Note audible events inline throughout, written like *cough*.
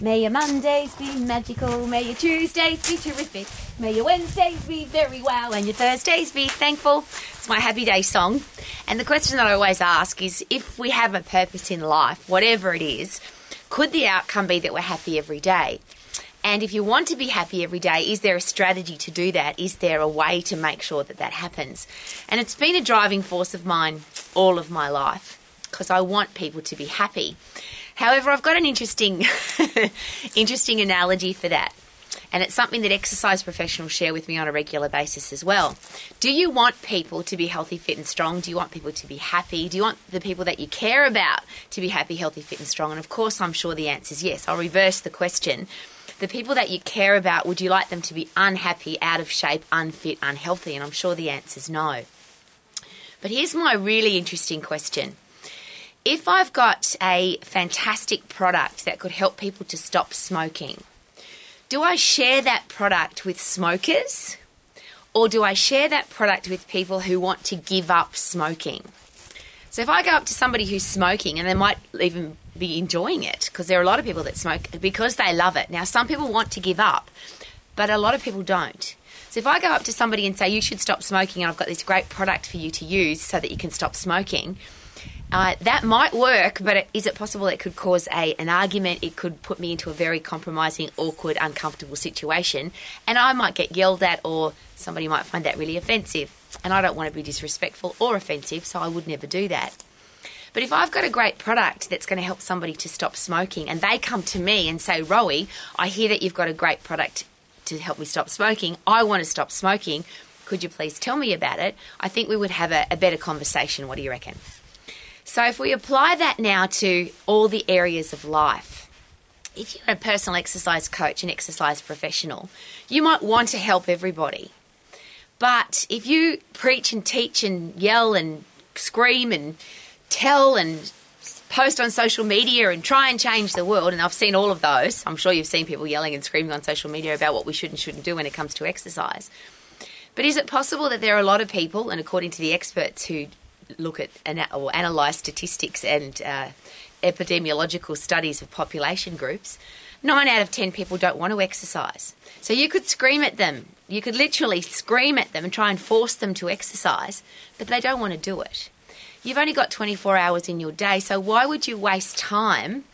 May your Mondays be magical, may your Tuesdays be terrific, may your Wednesdays be very well, and your Thursdays be thankful. It's my happy day song. And the question that I always ask is if we have a purpose in life, whatever it is, could the outcome be that we're happy every day? And if you want to be happy every day, is there a strategy to do that? Is there a way to make sure that that happens? And it's been a driving force of mine all of my life because I want people to be happy. However, I've got an interesting *laughs* interesting analogy for that. And it's something that exercise professionals share with me on a regular basis as well. Do you want people to be healthy, fit, and strong? Do you want people to be happy? Do you want the people that you care about to be happy, healthy, fit, and strong? And of course, I'm sure the answer is yes. I'll reverse the question the people that you care about, would you like them to be unhappy, out of shape, unfit, unhealthy? And I'm sure the answer is no. But here's my really interesting question. If I've got a fantastic product that could help people to stop smoking, do I share that product with smokers or do I share that product with people who want to give up smoking? So if I go up to somebody who's smoking and they might even be enjoying it because there are a lot of people that smoke because they love it. Now, some people want to give up, but a lot of people don't. So if I go up to somebody and say, you should stop smoking and I've got this great product for you to use so that you can stop smoking, uh, that might work, but is it possible it could cause a an argument? It could put me into a very compromising, awkward, uncomfortable situation, and I might get yelled at, or somebody might find that really offensive. And I don't want to be disrespectful or offensive, so I would never do that. But if I've got a great product that's going to help somebody to stop smoking, and they come to me and say, Rowie, I hear that you've got a great product to help me stop smoking. I want to stop smoking. Could you please tell me about it? I think we would have a, a better conversation. What do you reckon? So, if we apply that now to all the areas of life, if you're a personal exercise coach and exercise professional, you might want to help everybody. But if you preach and teach and yell and scream and tell and post on social media and try and change the world, and I've seen all of those, I'm sure you've seen people yelling and screaming on social media about what we should and shouldn't do when it comes to exercise. But is it possible that there are a lot of people, and according to the experts who look at or analyse statistics and uh, epidemiological studies of population groups, nine out of ten people don't want to exercise. So you could scream at them. You could literally scream at them and try and force them to exercise, but they don't want to do it. You've only got 24 hours in your day, so why would you waste time,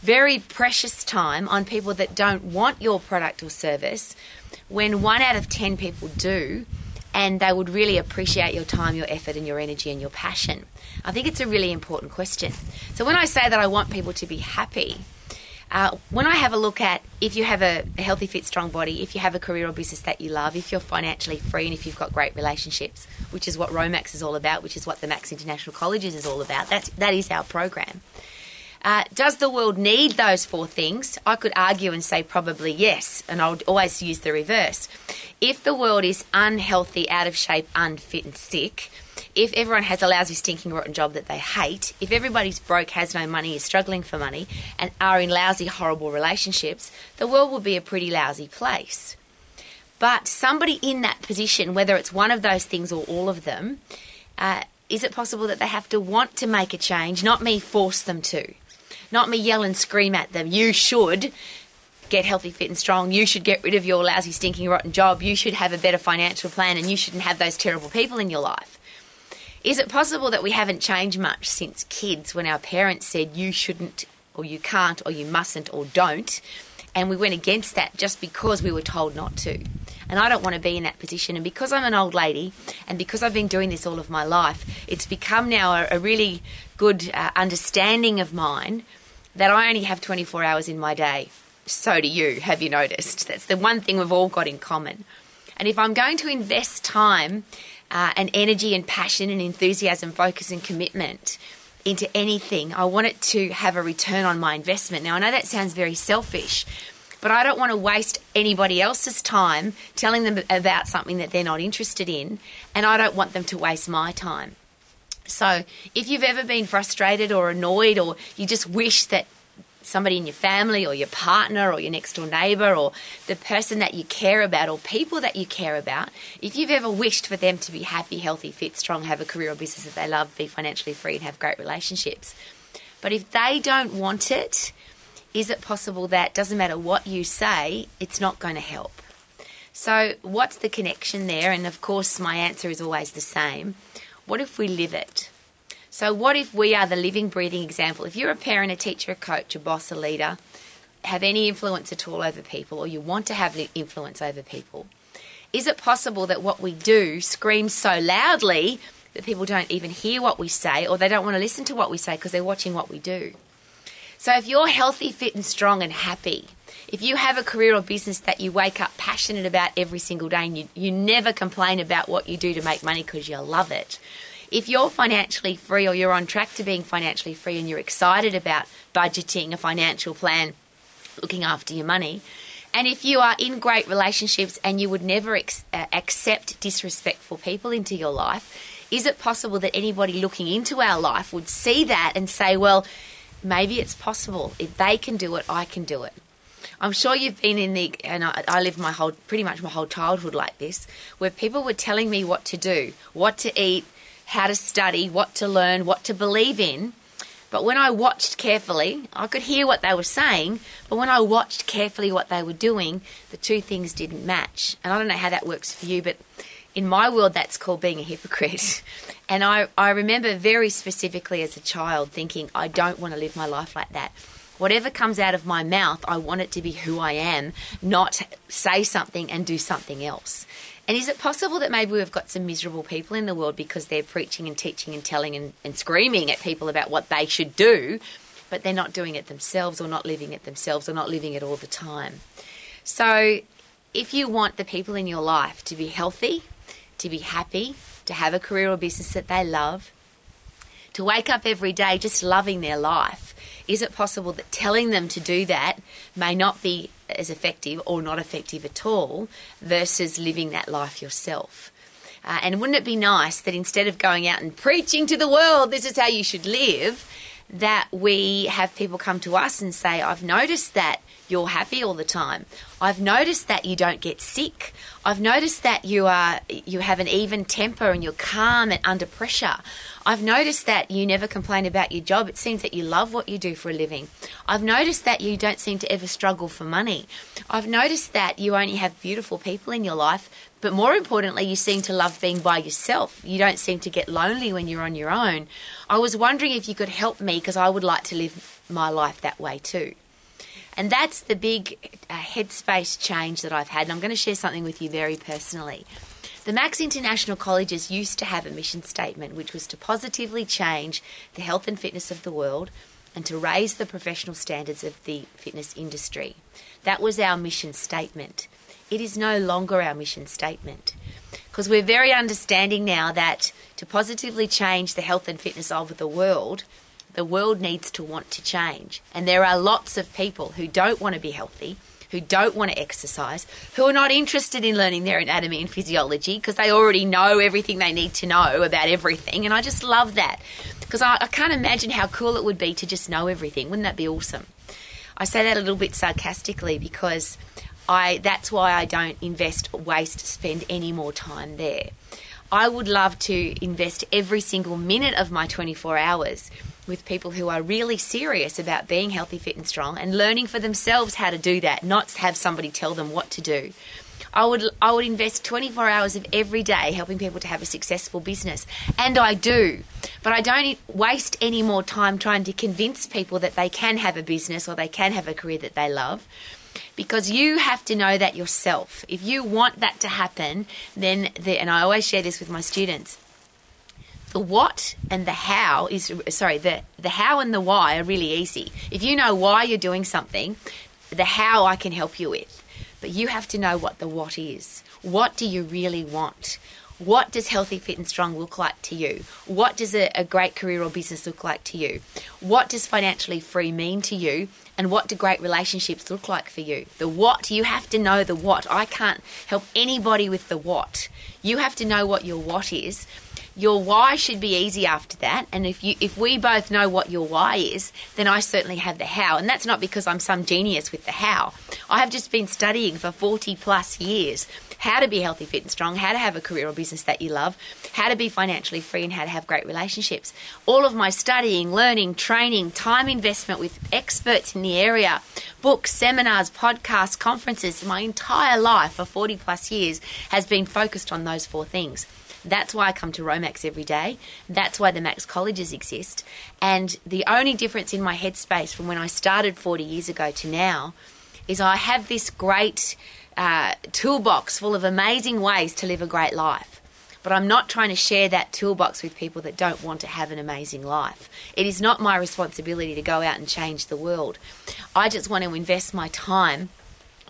very precious time, on people that don't want your product or service when one out of 10 people do? And they would really appreciate your time, your effort, and your energy and your passion? I think it's a really important question. So, when I say that I want people to be happy, uh, when I have a look at if you have a, healthy, fit, strong body, if you have a career or business that you love, if you're financially free, and if you've got great relationships, which is what Romax is all about, which is what the Max International Colleges is all about, that's, that is our program. Uh, does the world need those four things? I could argue and say probably yes, and I would always use the reverse. If the world is unhealthy, out of shape, unfit, and sick, if everyone has a lousy, stinking, rotten job that they hate, if everybody's broke, has no money, is struggling for money, and are in lousy, horrible relationships, the world would be a pretty lousy place. But somebody in that position, whether it's one of those things or all of them, uh, is it possible that they have to want to make a change, not me force them to? Not me yell and scream at them. You should get healthy, fit, and strong. You should get rid of your lousy, stinking, rotten job. You should have a better financial plan, and you shouldn't have those terrible people in your life. Is it possible that we haven't changed much since kids when our parents said you shouldn't, or you can't, or you mustn't, or don't? And we went against that just because we were told not to. And I don't want to be in that position. And because I'm an old lady, and because I've been doing this all of my life, it's become now a, a really good uh, understanding of mine that I only have 24 hours in my day. So do you, have you noticed? That's the one thing we've all got in common. And if I'm going to invest time uh, and energy and passion and enthusiasm, focus and commitment into anything, I want it to have a return on my investment. Now, I know that sounds very selfish, but I don't want to waste anybody else's time telling them about something that they're not interested in, and I don't want them to waste my time. So if you've ever been frustrated or annoyed, or you just wish that somebody in your family or your partner or your next door neighbor or the person that you care about or people that you care about, if you've ever wished for them to be happy, healthy, fit, strong, have a career or business that they love, be financially free, and have great relationships, but if they don't want it, is it possible that doesn't matter what you say, it's not going to help? So, what's the connection there? And of course, my answer is always the same. What if we live it? So, what if we are the living, breathing example? If you're a parent, a teacher, a coach, a boss, a leader, have any influence at all over people, or you want to have influence over people, is it possible that what we do screams so loudly that people don't even hear what we say, or they don't want to listen to what we say because they're watching what we do? So, if you're healthy, fit, and strong and happy, if you have a career or business that you wake up passionate about every single day and you, you never complain about what you do to make money because you love it, if you're financially free or you're on track to being financially free and you're excited about budgeting, a financial plan, looking after your money, and if you are in great relationships and you would never ex- uh, accept disrespectful people into your life, is it possible that anybody looking into our life would see that and say, well, maybe it's possible. If they can do it, I can do it. I'm sure you've been in the, and I, I lived my whole, pretty much my whole childhood like this, where people were telling me what to do, what to eat, how to study, what to learn, what to believe in. But when I watched carefully, I could hear what they were saying, but when I watched carefully what they were doing, the two things didn't match. And I don't know how that works for you, but in my world, that's called being a hypocrite. *laughs* And I, I remember very specifically as a child thinking, I don't want to live my life like that whatever comes out of my mouth, I want it to be who I am, not say something and do something else. And is it possible that maybe we've got some miserable people in the world because they're preaching and teaching and telling and, and screaming at people about what they should do, but they're not doing it themselves or not living it themselves or not living it all the time? So, if you want the people in your life to be healthy, to be happy, to have a career or business that they love, to wake up every day just loving their life, is it possible that telling them to do that may not be as effective or not effective at all versus living that life yourself? Uh, and wouldn't it be nice that instead of going out and preaching to the world, this is how you should live, that we have people come to us and say, I've noticed that you're happy all the time. I've noticed that you don't get sick. I've noticed that you are you have an even temper and you're calm and under pressure. I've noticed that you never complain about your job. It seems that you love what you do for a living. I've noticed that you don't seem to ever struggle for money. I've noticed that you only have beautiful people in your life, but more importantly, you seem to love being by yourself. You don't seem to get lonely when you're on your own. I was wondering if you could help me because I would like to live my life that way too. And that's the big uh, headspace change that I've had. And I'm going to share something with you very personally. The Max International Colleges used to have a mission statement, which was to positively change the health and fitness of the world and to raise the professional standards of the fitness industry. That was our mission statement. It is no longer our mission statement because we're very understanding now that to positively change the health and fitness of the world, the world needs to want to change. And there are lots of people who don't want to be healthy who don't want to exercise, who are not interested in learning their anatomy and physiology because they already know everything they need to know about everything. And I just love that because I, I can't imagine how cool it would be to just know everything. Wouldn't that be awesome? I say that a little bit sarcastically because I that's why I don't invest, waste, spend any more time there. I would love to invest every single minute of my 24 hours with people who are really serious about being healthy, fit, and strong and learning for themselves how to do that, not have somebody tell them what to do. I would I would invest 24 hours of every day helping people to have a successful business, and I do. But I don't waste any more time trying to convince people that they can have a business or they can have a career that they love. Because you have to know that yourself. If you want that to happen, then the, and I always share this with my students the what and the how is sorry the the how and the why are really easy. If you know why you're doing something the how i can help you with. But you have to know what the what is. What do you really want? What does healthy fit and strong look like to you? What does a, a great career or business look like to you? What does financially free mean to you? And what do great relationships look like for you? The what you have to know the what. I can't help anybody with the what. You have to know what your what is your why should be easy after that. And if you if we both know what your why is, then I certainly have the how. And that's not because I'm some genius with the how. I have just been studying for 40 plus years how to be healthy, fit, and strong, how to have a career or business that you love, how to be financially free, and how to have great relationships. All of my studying, learning, training, time investment with experts in the area, books, seminars, podcasts, conferences, my entire life for 40 plus years has been focused on those four things. That's why I come to Romax every day. That's why the Max Colleges exist. And the only difference in my headspace from when I started 40 years ago to now is I have this great uh, toolbox full of amazing ways to live a great life. But I'm not trying to share that toolbox with people that don't want to have an amazing life. It is not my responsibility to go out and change the world. I just want to invest my time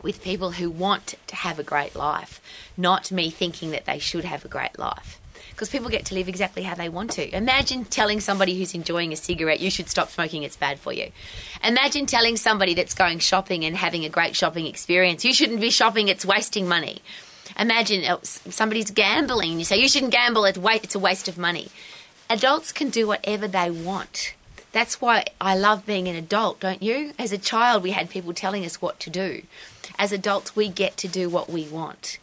with people who want to have a great life, not me thinking that they should have a great life because people get to live exactly how they want to. Imagine telling somebody who's enjoying a cigarette, you should stop smoking, it's bad for you. Imagine telling somebody that's going shopping and having a great shopping experience, you shouldn't be shopping, it's wasting money. Imagine uh, somebody's gambling, and you say, you shouldn't gamble, it's a waste of money. Adults can do whatever they want. That's why I love being an adult, don't you? As a child, we had people telling us what to do. As adults, we get to do what we want.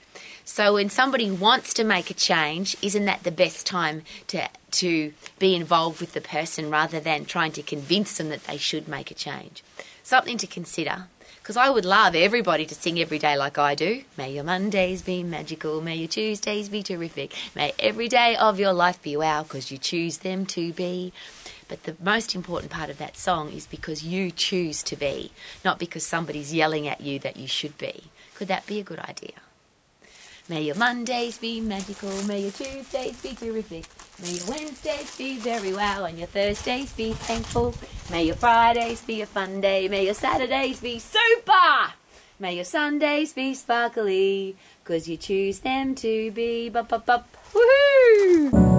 So when somebody wants to make a change, isn't that the best time to to be involved with the person rather than trying to convince them that they should make a change? Something to consider. Because I would love everybody to sing every day like I do. May your Mondays be magical. May your Tuesdays be terrific. May every day of your life be wow because you choose them to be. But the most important part of that song is because you choose to be, not because somebody's yelling at you that you should be. Could that be a good idea? May your Mondays be magical, may your Tuesdays be terrific, may your Wednesdays be very well, and your Thursdays be thankful. May your Fridays be a fun day, may your Saturdays be super! May your Sundays be sparkly, cause you choose them to be. Bup, bup, bup. Woohoo!